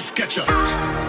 face catcher.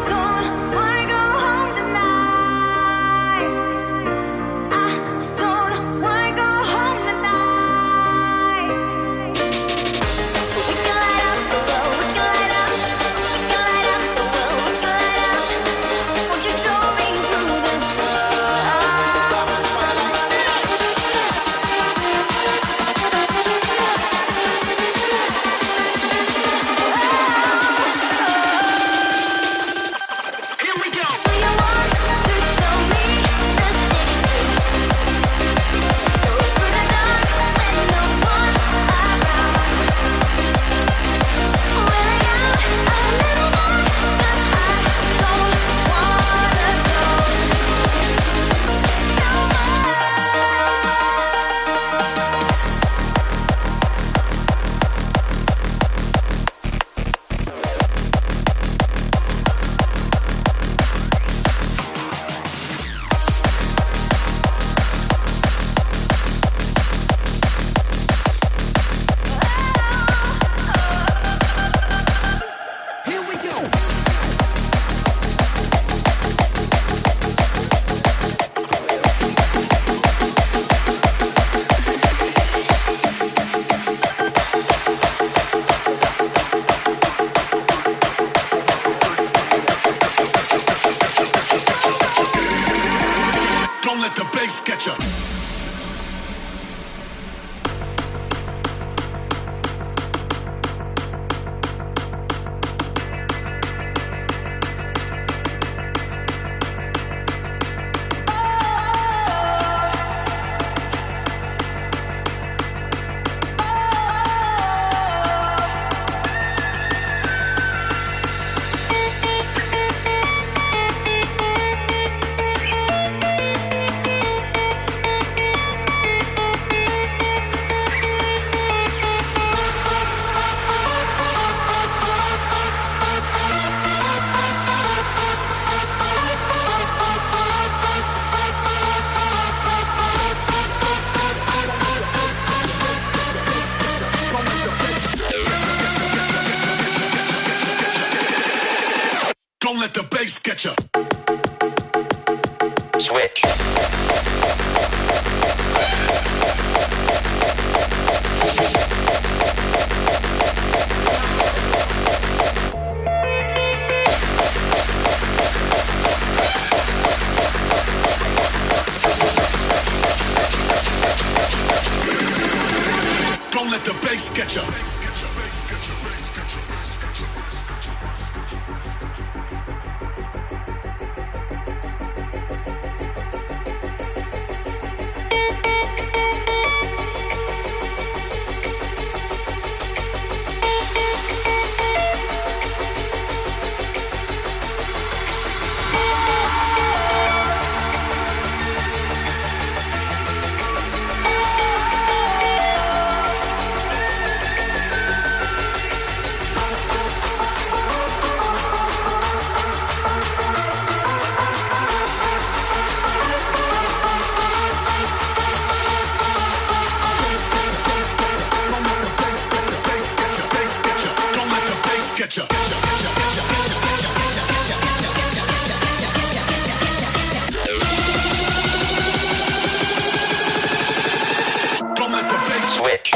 Switch.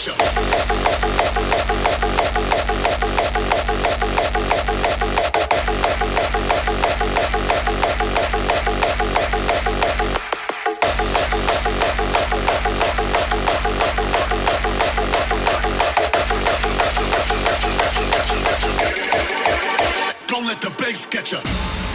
Don't let the bass catch you.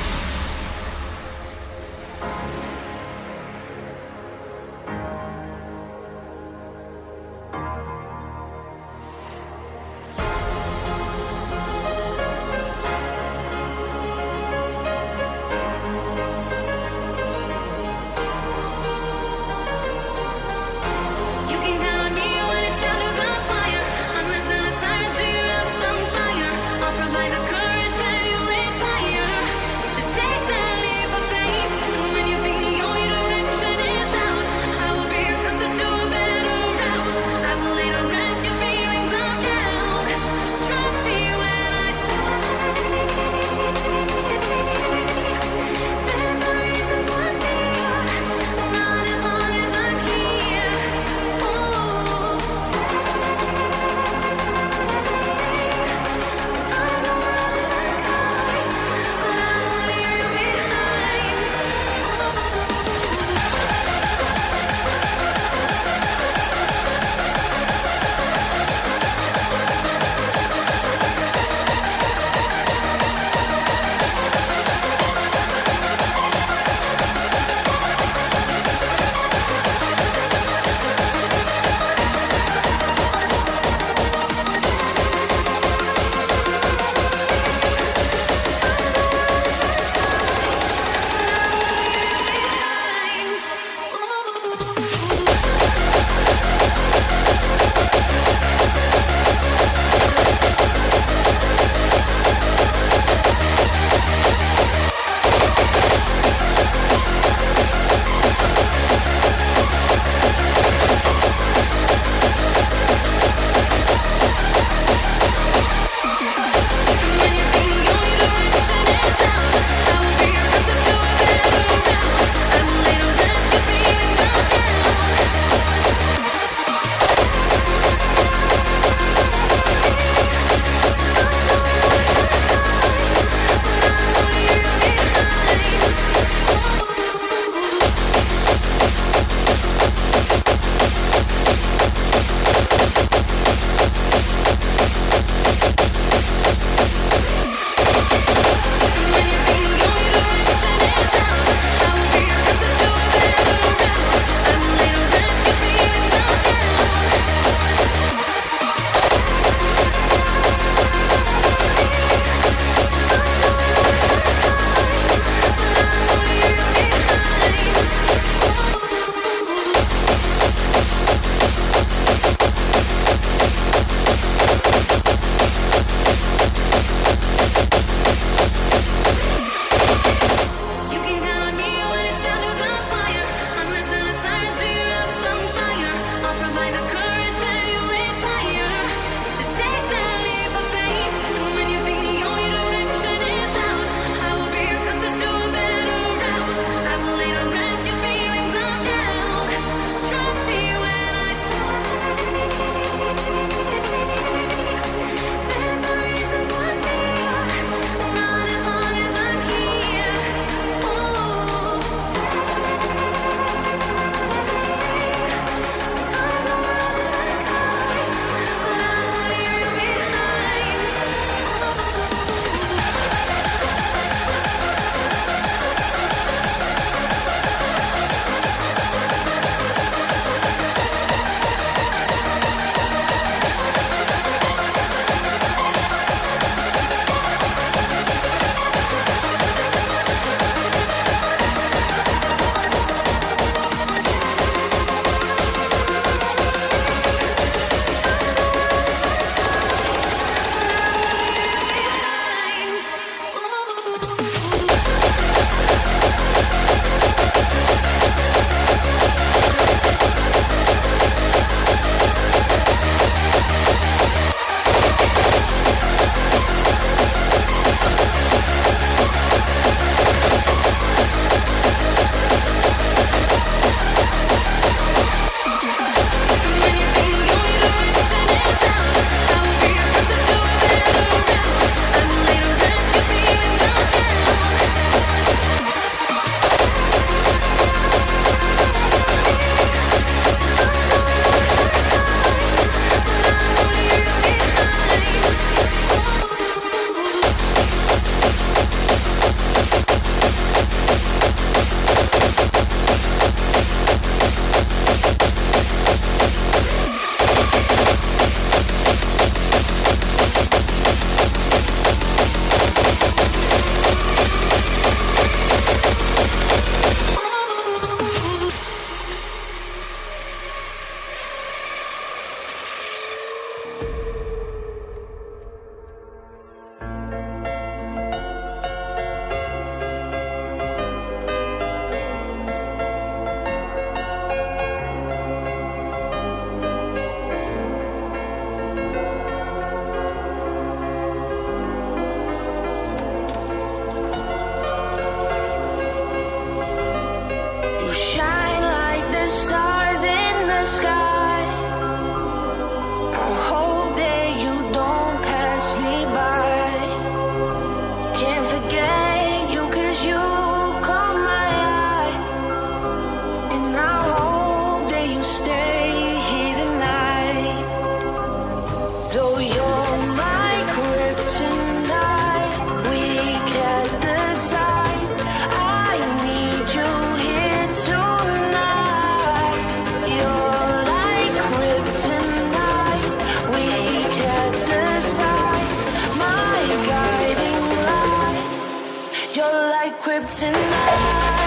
Tonight.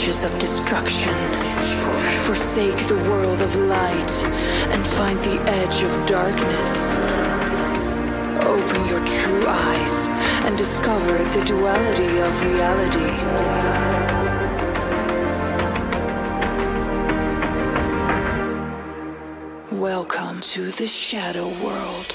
Ashes of destruction. Forsake the world of light and find the edge of darkness. Open your true eyes and discover the duality of reality. Welcome to the shadow world.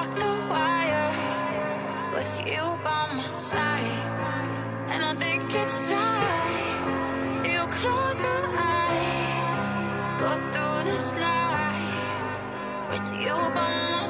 walk the wire with you by my side, and I think it's time you close your eyes, go through this life with you by my side.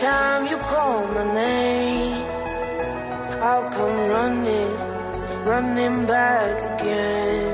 time you call my name, I'll come running, running back again.